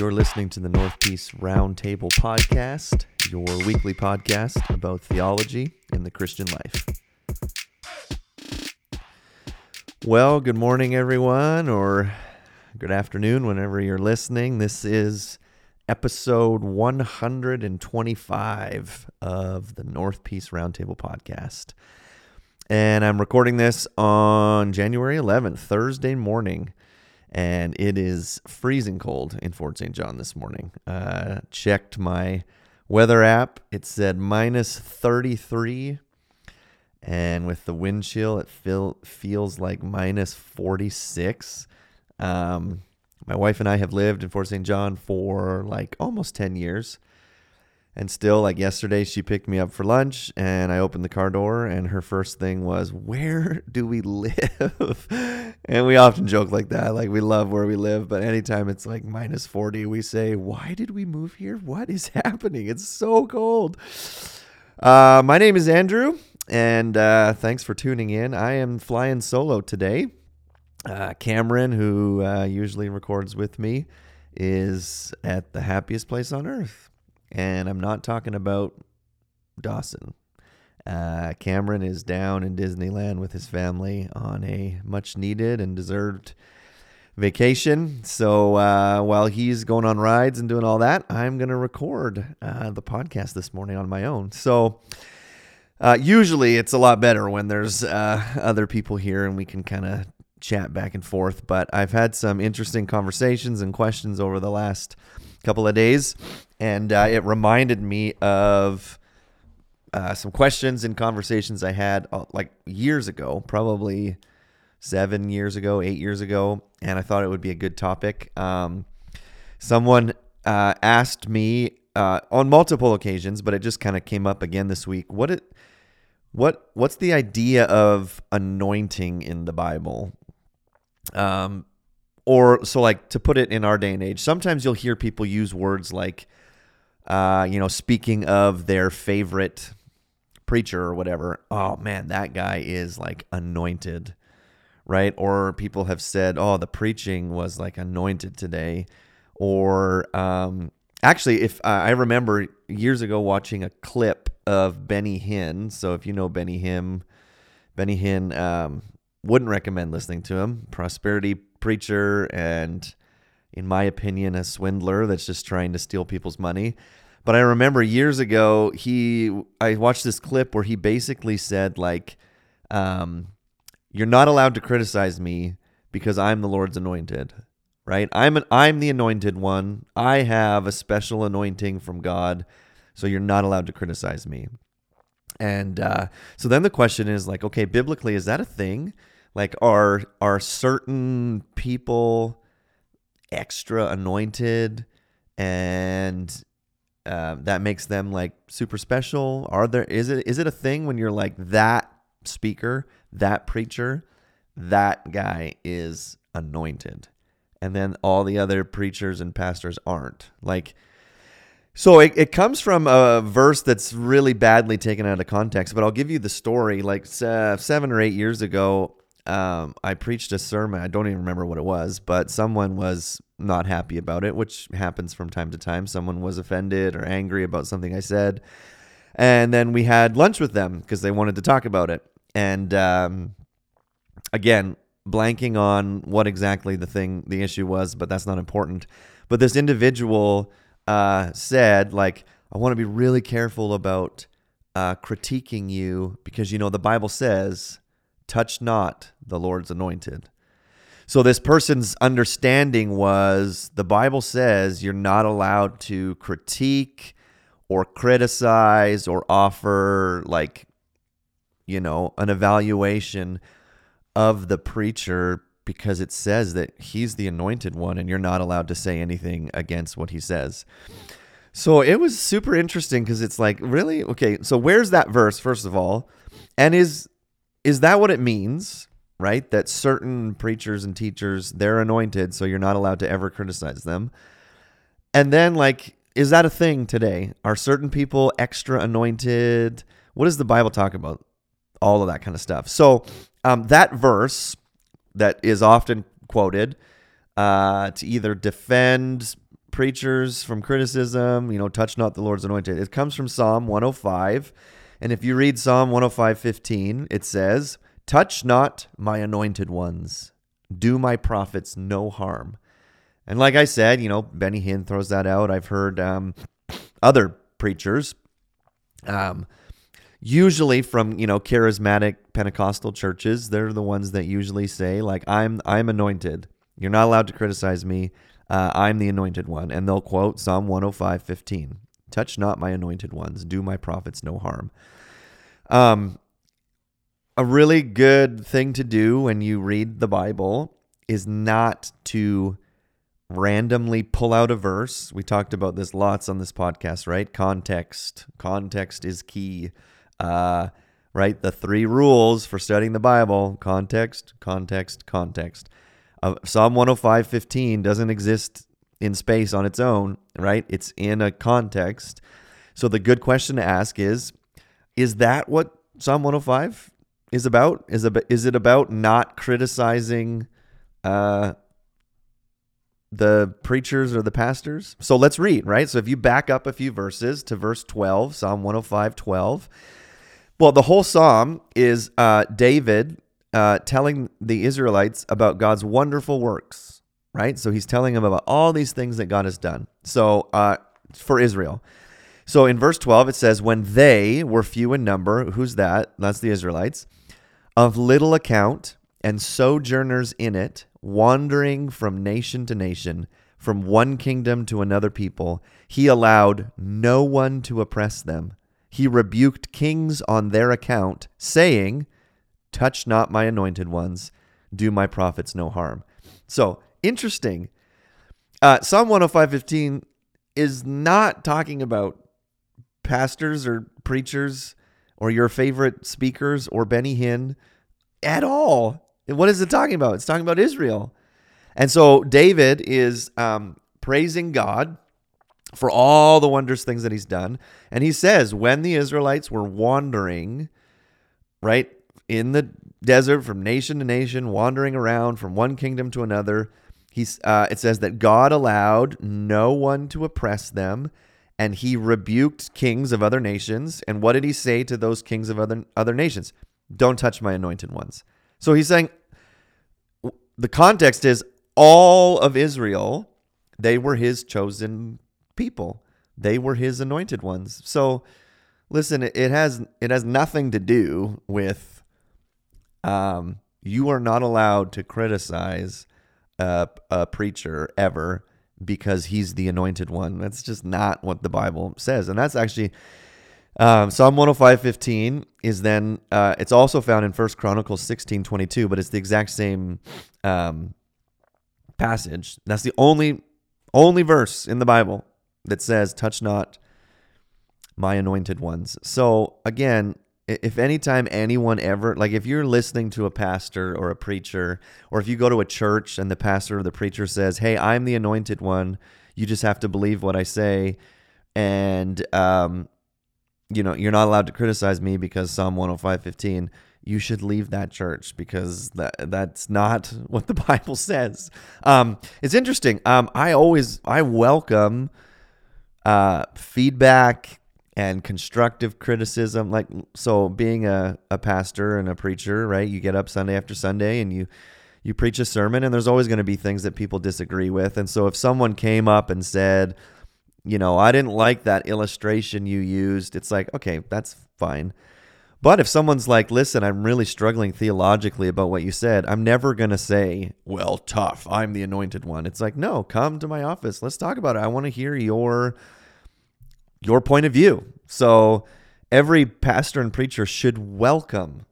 You're listening to the North Peace Roundtable Podcast, your weekly podcast about theology and the Christian life. Well, good morning, everyone, or good afternoon, whenever you're listening. This is episode 125 of the North Peace Roundtable Podcast. And I'm recording this on January 11th, Thursday morning and it is freezing cold in Fort St. John this morning. Uh, checked my weather app, it said minus 33, and with the wind chill, it feel, feels like minus 46. Um, my wife and I have lived in Fort St. John for like almost 10 years. And still, like yesterday, she picked me up for lunch and I opened the car door, and her first thing was, Where do we live? and we often joke like that. Like, we love where we live, but anytime it's like minus 40, we say, Why did we move here? What is happening? It's so cold. Uh, my name is Andrew, and uh, thanks for tuning in. I am flying solo today. Uh, Cameron, who uh, usually records with me, is at the happiest place on earth and I'm not talking about Dawson. Uh, Cameron is down in Disneyland with his family on a much needed and deserved vacation. So uh, while he's going on rides and doing all that, I'm going to record uh, the podcast this morning on my own. So uh, usually it's a lot better when there's uh, other people here and we can kind of chat back and forth. But I've had some interesting conversations and questions over the last couple of days, and uh, it reminded me of uh, some questions and conversations I had uh, like years ago, probably seven years ago, eight years ago, and I thought it would be a good topic. Um, someone uh, asked me uh, on multiple occasions, but it just kind of came up again this week. What it what what's the idea of anointing in the Bible? Um, or so like to put it in our day and age sometimes you'll hear people use words like uh, you know speaking of their favorite preacher or whatever. Oh man that guy is like anointed right? Or people have said oh the preaching was like anointed today. Or um, actually if uh, i remember years ago watching a clip of benny hinn. So if you know benny hinn benny hinn um, wouldn't recommend listening to him. Prosperity preacher and in my opinion a swindler that's just trying to steal people's money. But i remember years ago he i watched this clip where he basically said like um, you're not allowed to criticize me because i'm the lord's anointed right? I'm an i'm the anointed one. I have a special anointing from god so you're not allowed to criticize me. And uh, so then the question is like okay biblically is that a thing like are are certain people extra anointed and uh, that makes them like super special? Are there is it is it a thing when you're like that speaker that preacher that guy is anointed? And then all the other preachers and pastors aren't. Like so it, it comes from a verse that's really badly taken out of context but i'll give you the story. Like uh, seven or eight years ago um, I preached a sermon. I don't even remember what it was, but someone was not happy about it, which happens from time to time. Someone was offended or angry about something I said. And then we had lunch with them because they wanted to talk about it. And um, again, blanking on what exactly the thing, the issue was, but that's not important. But this individual uh, said, like, I want to be really careful about uh, critiquing you because, you know, the Bible says touch not the Lord's anointed. So this person's understanding was the Bible says you're not allowed to critique or criticize or offer like you know an evaluation of the preacher because it says that he's the anointed one and you're not allowed to say anything against what he says. So it was super interesting because it's like, really? Okay, so where's that verse, first of all? And is is that what it means? Right? That certain preachers and teachers, they're anointed, so you're not allowed to ever criticize them. And then, like, is that a thing today? Are certain people extra anointed? What does the Bible talk about? All of that kind of stuff. So, um, that verse that is often quoted uh, to either defend preachers from criticism, you know, touch not the Lord's anointed. It comes from Psalm 105. And if you read Psalm 105:15, it says, "Touch not my anointed ones. Do my prophets no harm." And like I said, you know, Benny Hinn throws that out. I've heard um, other preachers, um, usually from you know charismatic Pentecostal churches, they're the ones that usually say like, "I'm I'm anointed. You're not allowed to criticize me. Uh, I'm the anointed one." And they'll quote Psalm 105:15. Touch not my anointed ones, do my prophets no harm. Um, a really good thing to do when you read the Bible is not to randomly pull out a verse. We talked about this lots on this podcast, right? Context. Context is key. Uh, right? The three rules for studying the Bible context, context, context. Uh, Psalm 105:15 doesn't exist in space on its own, right? It's in a context. So the good question to ask is is that what Psalm 105 is about? Is is it about not criticizing uh, the preachers or the pastors? So let's read, right? So if you back up a few verses to verse 12, Psalm 105 12. Well, the whole psalm is uh, David uh, telling the Israelites about God's wonderful works right? So he's telling them about all these things that God has done. So uh, for Israel. So in verse 12, it says, When they were few in number, who's that? That's the Israelites, of little account and sojourners in it, wandering from nation to nation, from one kingdom to another people, he allowed no one to oppress them. He rebuked kings on their account, saying, Touch not my anointed ones, do my prophets no harm. So interesting. Uh, Psalm 105:15 is not talking about pastors or preachers or your favorite speakers or Benny Hinn at all. What is it talking about? It's talking about Israel. And so David is um, praising God for all the wondrous things that he's done. And he says, when the Israelites were wandering, right, in the desert from nation to nation, wandering around from one kingdom to another, He's, uh, it says that God allowed no one to oppress them, and he rebuked kings of other nations. And what did he say to those kings of other, other nations? Don't touch my anointed ones. So he's saying the context is all of Israel, they were his chosen people. They were his anointed ones. So listen, it has it has nothing to do with um, you are not allowed to criticize a, a preacher ever because he's the anointed one. That's just not what the Bible says. And that's actually um, Psalm 105:15 is then, uh, it's also found in First Chronicles 16:22, but it's the exact same um, passage. That's the only, only verse in the Bible that says, touch not my anointed ones. So again, if anytime anyone ever like if you're listening to a pastor or a preacher or if you go to a church and the pastor or the preacher says hey i'm the anointed one you just have to believe what i say. And um, you know you're not allowed to criticize me because psalm 105.15 you should leave that church because that that's not what the bible says. Um, it's interesting. Um, i always i welcome uh, feedback and constructive criticism like so being a, a pastor and a preacher right you get up sunday after sunday and you you preach a sermon and there's always going to be things that people disagree with. And so if someone came up and said you know i didn't like that illustration you used it's like okay that's fine. But if someone's like listen i'm really struggling theologically about what you said i'm never going to say well tough i'm the anointed one it's like no come to my office. Let's talk about it. I want to hear your your point of view. So every pastor and preacher should welcome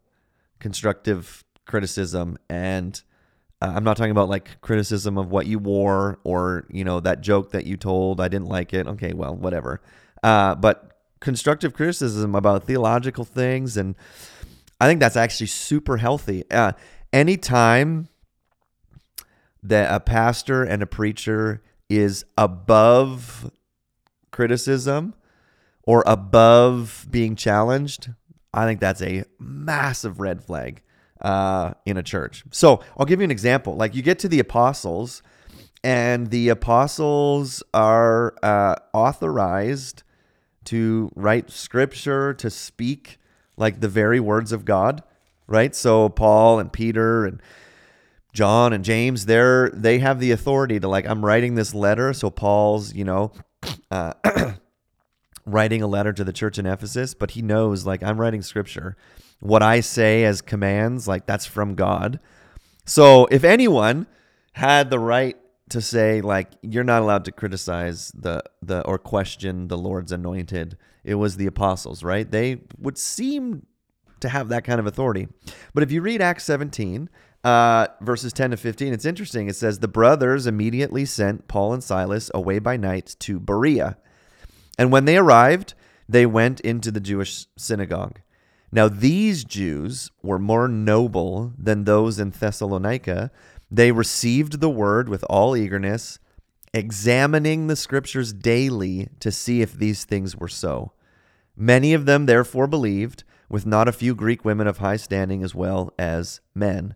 constructive criticism and uh, I'm not talking about like criticism of what you wore or you know that joke that you told I didn't like it. Okay, well, whatever. Uh, but constructive criticism about theological things and I think that's actually super healthy. Uh, anytime that a pastor and a preacher is above criticism or above being challenged, I think that's a massive red flag uh, in a church. So I'll give you an example. Like you get to the apostles, and the apostles are uh, authorized to write scripture, to speak like the very words of God, right? So Paul and Peter and John and James, they're they have the authority to like I'm writing this letter, so Paul's, you know, uh, writing a letter to the church in Ephesus, but he knows like I'm writing scripture. What I say as commands, like that's from God. So if anyone had the right to say like you're not allowed to criticize the the or question the Lord's anointed, it was the apostles, right? They would seem to have that kind of authority. But if you read Acts 17, uh, verses 10 to 15, it's interesting. It says, The brothers immediately sent Paul and Silas away by night to Berea. And when they arrived, they went into the Jewish synagogue. Now, these Jews were more noble than those in Thessalonica. They received the word with all eagerness, examining the scriptures daily to see if these things were so. Many of them therefore believed, with not a few Greek women of high standing as well as men.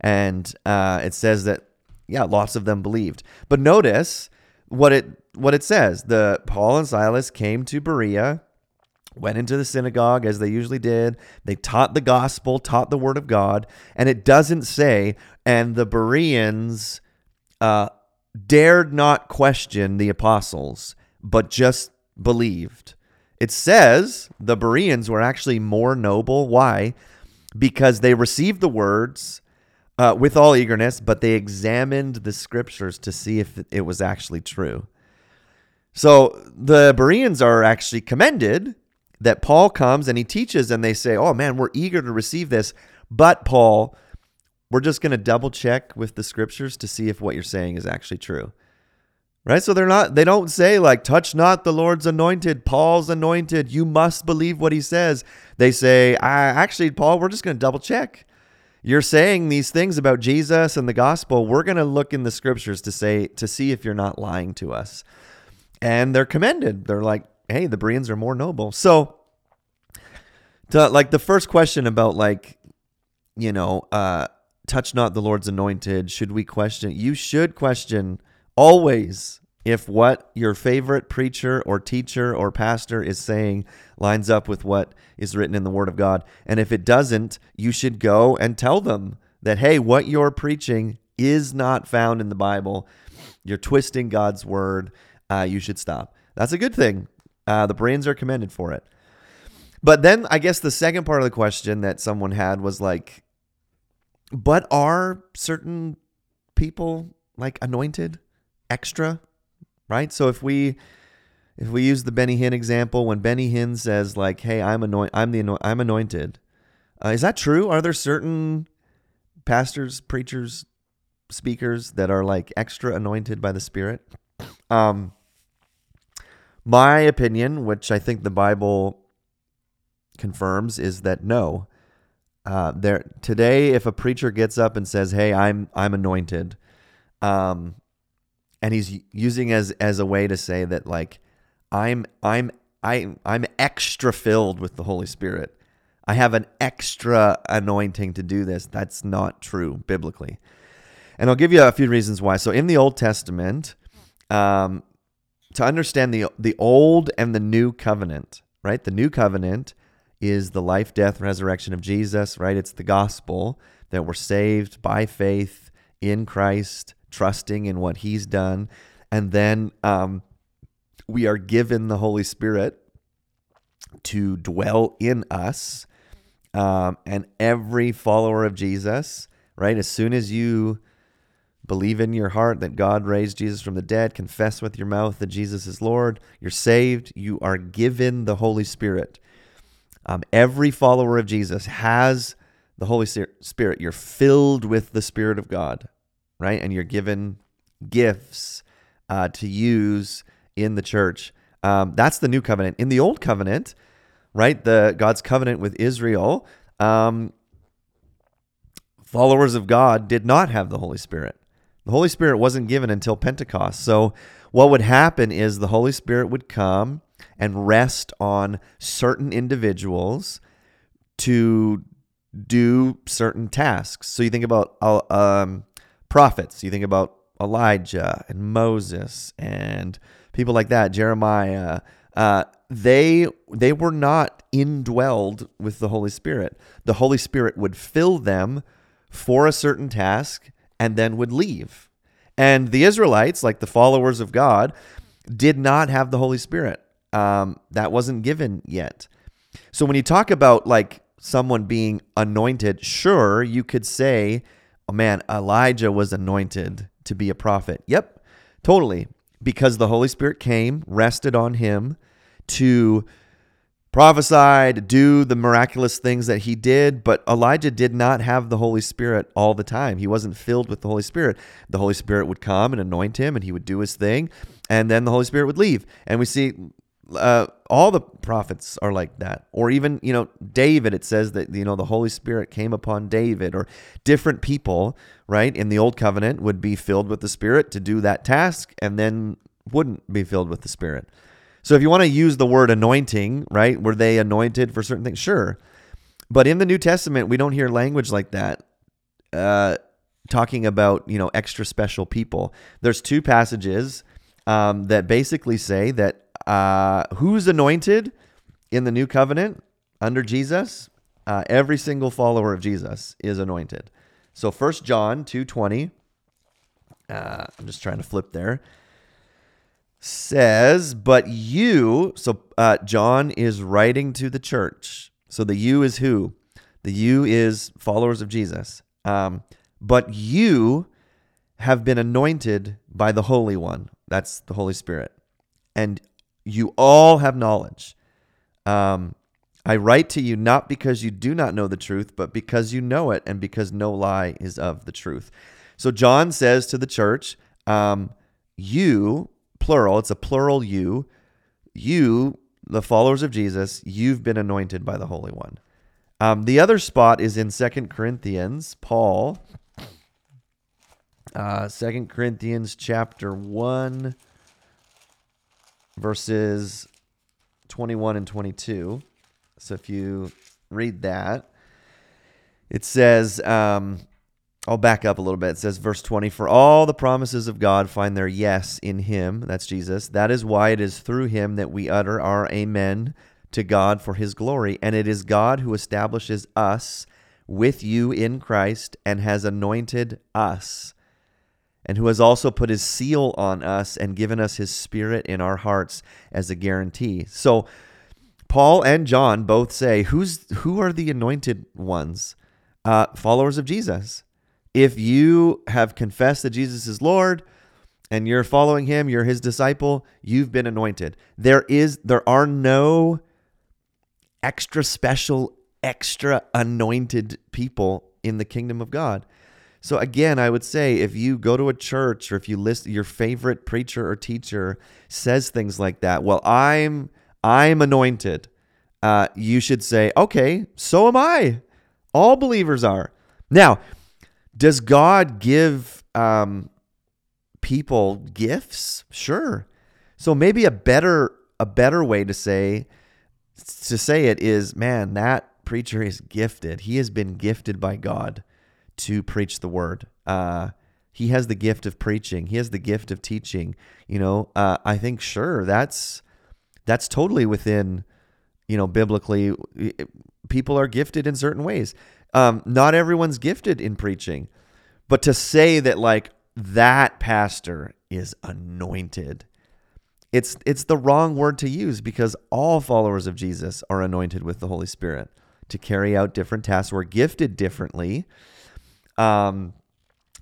And uh, it says that, yeah, lots of them believed. But notice what it what it says. The Paul and Silas came to Berea, went into the synagogue as they usually did. They taught the gospel, taught the word of God, and it doesn't say, and the Bereans uh, dared not question the apostles, but just believed. It says the Bereans were actually more noble. Why? Because they received the words uh, with all eagerness, but they examined the scriptures to see if it was actually true. So the Bereans are actually commended that Paul comes and he teaches, and they say, Oh man, we're eager to receive this. But Paul, we're just going to double check with the scriptures to see if what you're saying is actually true. Right? So they're not, they don't say, like, touch not the Lord's anointed, Paul's anointed, you must believe what he says. They say, I, actually, Paul, we're just going to double check. You're saying these things about Jesus and the gospel. We're going to look in the scriptures to say, to see if you're not lying to us. And they're commended. They're like, hey, the Bereans are more noble. So, to, like, the first question about, like, you know, uh, touch not the Lord's anointed, should we question? You should question Always, if what your favorite preacher or teacher or pastor is saying lines up with what is written in the Word of God. And if it doesn't, you should go and tell them that, hey, what you're preaching is not found in the Bible. You're twisting God's Word. Uh, you should stop. That's a good thing. Uh, the Bereans are commended for it. But then I guess the second part of the question that someone had was like, but are certain people like anointed? extra, right? So if we if we use the Benny Hinn example, when Benny Hinn says like, "Hey, I'm anoint, I'm the anoint, I'm anointed," uh, is that true? Are there certain pastors, preachers, speakers that are like extra anointed by the Spirit? Um, my opinion, which I think the Bible confirms, is that no. Uh, there today, if a preacher gets up and says, "Hey, I'm I'm anointed," um, and he's using as as a way to say that like I'm I'm I I'm extra filled with the Holy Spirit. I have an extra anointing to do this. That's not true biblically. And I'll give you a few reasons why. So in the Old Testament, um, to understand the the old and the new covenant, right? The new covenant is the life, death, resurrection of Jesus, right? It's the gospel that we're saved by faith in Christ trusting in what He's done. And then um, we are given the Holy Spirit to dwell in us. Um, and every follower of Jesus, right, as soon as you believe in your heart that God raised Jesus from the dead, confess with your mouth that Jesus is Lord, you're saved, you are given the Holy Spirit. Um, every follower of Jesus has the Holy Spirit. You're filled with the Spirit of God right? And you're given gifts uh, to use in the church. Um, that's the new covenant. In the old covenant, right, the God's covenant with Israel, um, followers of God did not have the Holy Spirit. The Holy Spirit wasn't given until Pentecost. So what would happen is the Holy Spirit would come and rest on certain individuals to do certain tasks. So you think about uh, um, prophets. You think about Elijah and Moses and people like that, Jeremiah, uh, they they were not indwelled with the Holy Spirit. The Holy Spirit would fill them for a certain task and then would leave. And the Israelites, like the followers of God, did not have the Holy Spirit. Um, that wasn't given yet. So when you talk about like someone being anointed, sure, you could say, oh man, Elijah was anointed to be a prophet. Yep, totally. Because the Holy Spirit came, rested on him to prophesy, to do the miraculous things that he did. But Elijah did not have the Holy Spirit all the time. He wasn't filled with the Holy Spirit. The Holy Spirit would come and anoint him, and he would do his thing, and then the Holy Spirit would leave. And we see uh, all the prophets are like that. Or even, you know, David, it says that, you know, the Holy Spirit came upon David, or different people, right, in the Old Covenant would be filled with the Spirit to do that task and then wouldn't be filled with the Spirit. So if you want to use the word anointing, right, were they anointed for certain things? Sure. But in the New Testament, we don't hear language like that. Uh, talking about you know extra special people. There's two passages um, that basically say that uh, who's anointed in the new covenant under Jesus? Uh, every single follower of Jesus is anointed. So First John 2.20, uh, I'm just trying to flip there, says, but you, so uh, John is writing to the church. So the you is who? The you is followers of Jesus. Um, but you have been anointed by the Holy One. That's the Holy Spirit. And you all have knowledge. Um, I write to you not because you do not know the truth, but because you know it, and because no lie is of the truth. So John says to the church, um, you, plural, it's a plural you, you, the followers of Jesus, you've been anointed by the Holy One. Um, the other spot is in Second Corinthians. Paul, uh, Second Corinthians chapter 1 verses 21 and 22. So if you read that, it says, um, I'll back up a little bit. It says, verse 20, For all the promises of God find their yes in him. That's Jesus. That is why it is through him that we utter our amen to God for his glory. And it is God who establishes us with you in Christ and has anointed us and who has also put his seal on us and given us his spirit in our hearts as a guarantee. So Paul and John both say, "Who's who are the anointed ones? Uh, followers of Jesus. If you have confessed that Jesus is Lord and you're following him, you're his disciple, you've been anointed. There is there are no extra special, extra anointed people in the kingdom of God. So again, I would say if you go to a church or if you list your favorite preacher or teacher says things like that, well, I'm I'm anointed. Uh, you should say, okay, so am I. All believers are. Now, does God give um, people gifts? Sure. So maybe a better a better way to say to say it is, man, that preacher is gifted. He has been gifted by God to preach the word. Uh, he has the gift of preaching. He has the gift of teaching. You know, uh, I think sure that's that's totally within you know biblically. People are gifted in certain ways. Um, not everyone's gifted in preaching, but to say that like that pastor is anointed, it's it's the wrong word to use because all followers of Jesus are anointed with the Holy Spirit to carry out different tasks. We're gifted differently. Um,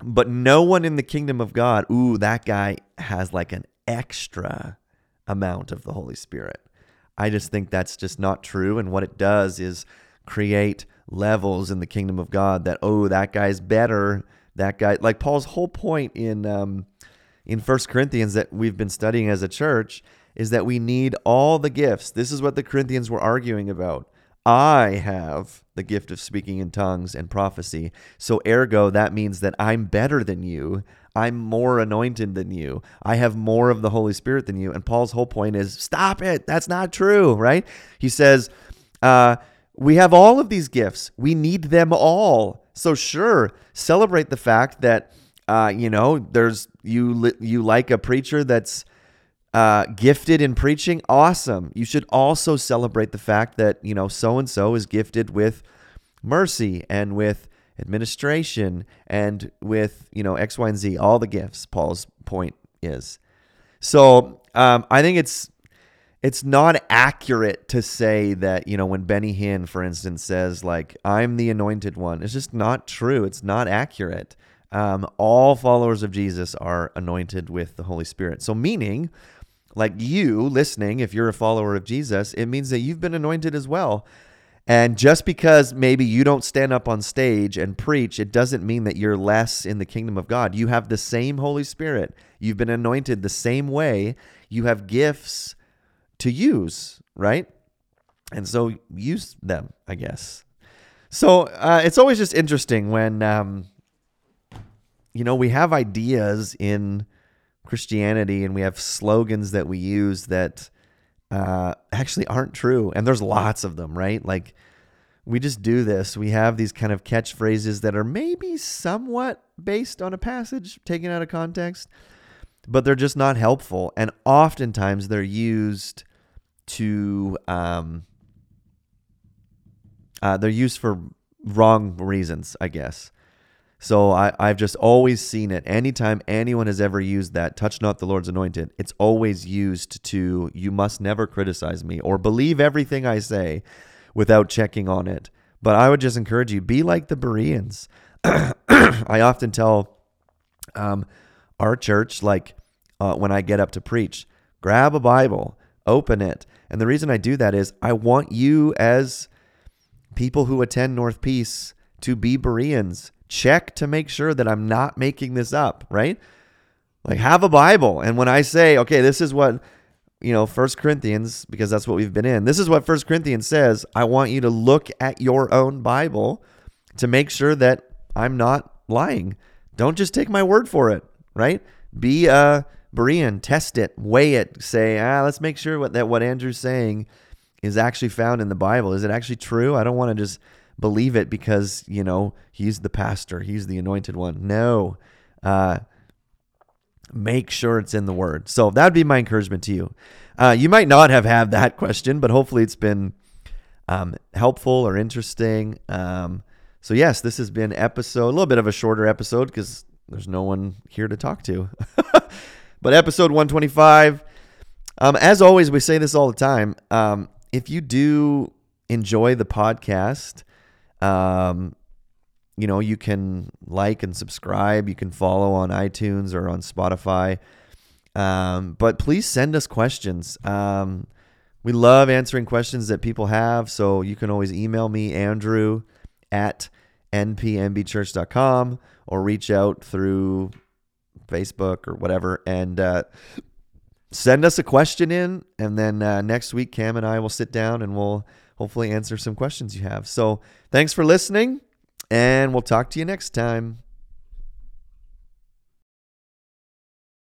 but no one in the kingdom of God, ooh, that guy has like an extra amount of the Holy Spirit. I just think that's just not true. And what it does is create levels in the kingdom of God that, oh, that guy's better. That guy, like Paul's whole point in um, in First Corinthians that we've been studying as a church is that we need all the gifts. This is what the Corinthians were arguing about. I have the gift of speaking in tongues and prophecy. So, ergo, that means that I'm better than you. I'm more anointed than you. I have more of the Holy Spirit than you. And Paul's whole point is stop it. That's not true, right? He says, uh, we have all of these gifts, we need them all. So, sure, celebrate the fact that Uh, you know, there's you you like a preacher that's uh, gifted in preaching. Awesome. You should also celebrate the fact that you know so and so is gifted with mercy and with administration and with you know X, Y, and Z. All the gifts. Paul's point is. So um, I think it's it's not accurate to say that you know when Benny Hinn, for instance, says like I'm the anointed one. It's just not true. It's not accurate. Um, all followers of Jesus are anointed with the Holy Spirit. So meaning, like you listening, if you're a follower of Jesus, it means that you've been anointed as well. And just because maybe you don't stand up on stage and preach, it doesn't mean that you're less in the kingdom of God. You have the same Holy Spirit. You've been anointed the same way. You have gifts to use, right? And so use them, I guess. So uh, it's always just interesting when, um, you know, we have ideas in Christianity and we have slogans that we use that uh, actually aren't true. And there's lots of them, right? Like we just do this. We have these kind of catchphrases that are maybe somewhat based on a passage taken out of context, but they're just not helpful. And oftentimes they're used to um, uh, they're used for wrong reasons, I guess. So I, I've just always seen it. Anytime anyone has ever used that, touch not the Lord's anointed, it's always used to, you must never criticize me or believe everything I say without checking on it. But I would just encourage you, be like the Bereans. I often tell um, our church, like uh, when I get up to preach, grab a Bible, open it. And the reason I do that is I want you, as people who attend North Peace, to be Bereans check to make sure that I'm not making this up, right? Like have a Bible. And when I say, okay, this is what, you know, First Corinthians, because that's what we've been in, this is what First Corinthians says. I want you to look at your own Bible to make sure that I'm not lying. Don't just take my word for it, right? Be a Berean, test it, weigh it, say, ah, let's make sure what, that what Andrew's saying is actually found in the Bible. Is it actually true? I don't want to just believe it because you know he's the pastor he's the anointed one. No. Uh, make sure it's in the word. So that'd be my encouragement to you. Uh, you might not have had that question but hopefully it's been um, helpful or interesting. Um, so yes this has been episode a little bit of a shorter episode because there's no one here to talk to but episode 125 um, as always we say this all the time um, if you do enjoy the podcast um, you know, you can like and subscribe. You can follow on iTunes or on Spotify. Um, but please send us questions. Um, we love answering questions that people have. So you can always email me, Andrew at npmbchurch.com, or reach out through Facebook or whatever and uh, send us a question in. And then uh, next week, Cam and I will sit down and we'll hopefully answer some questions you have. So thanks for listening, and we'll talk to you next time.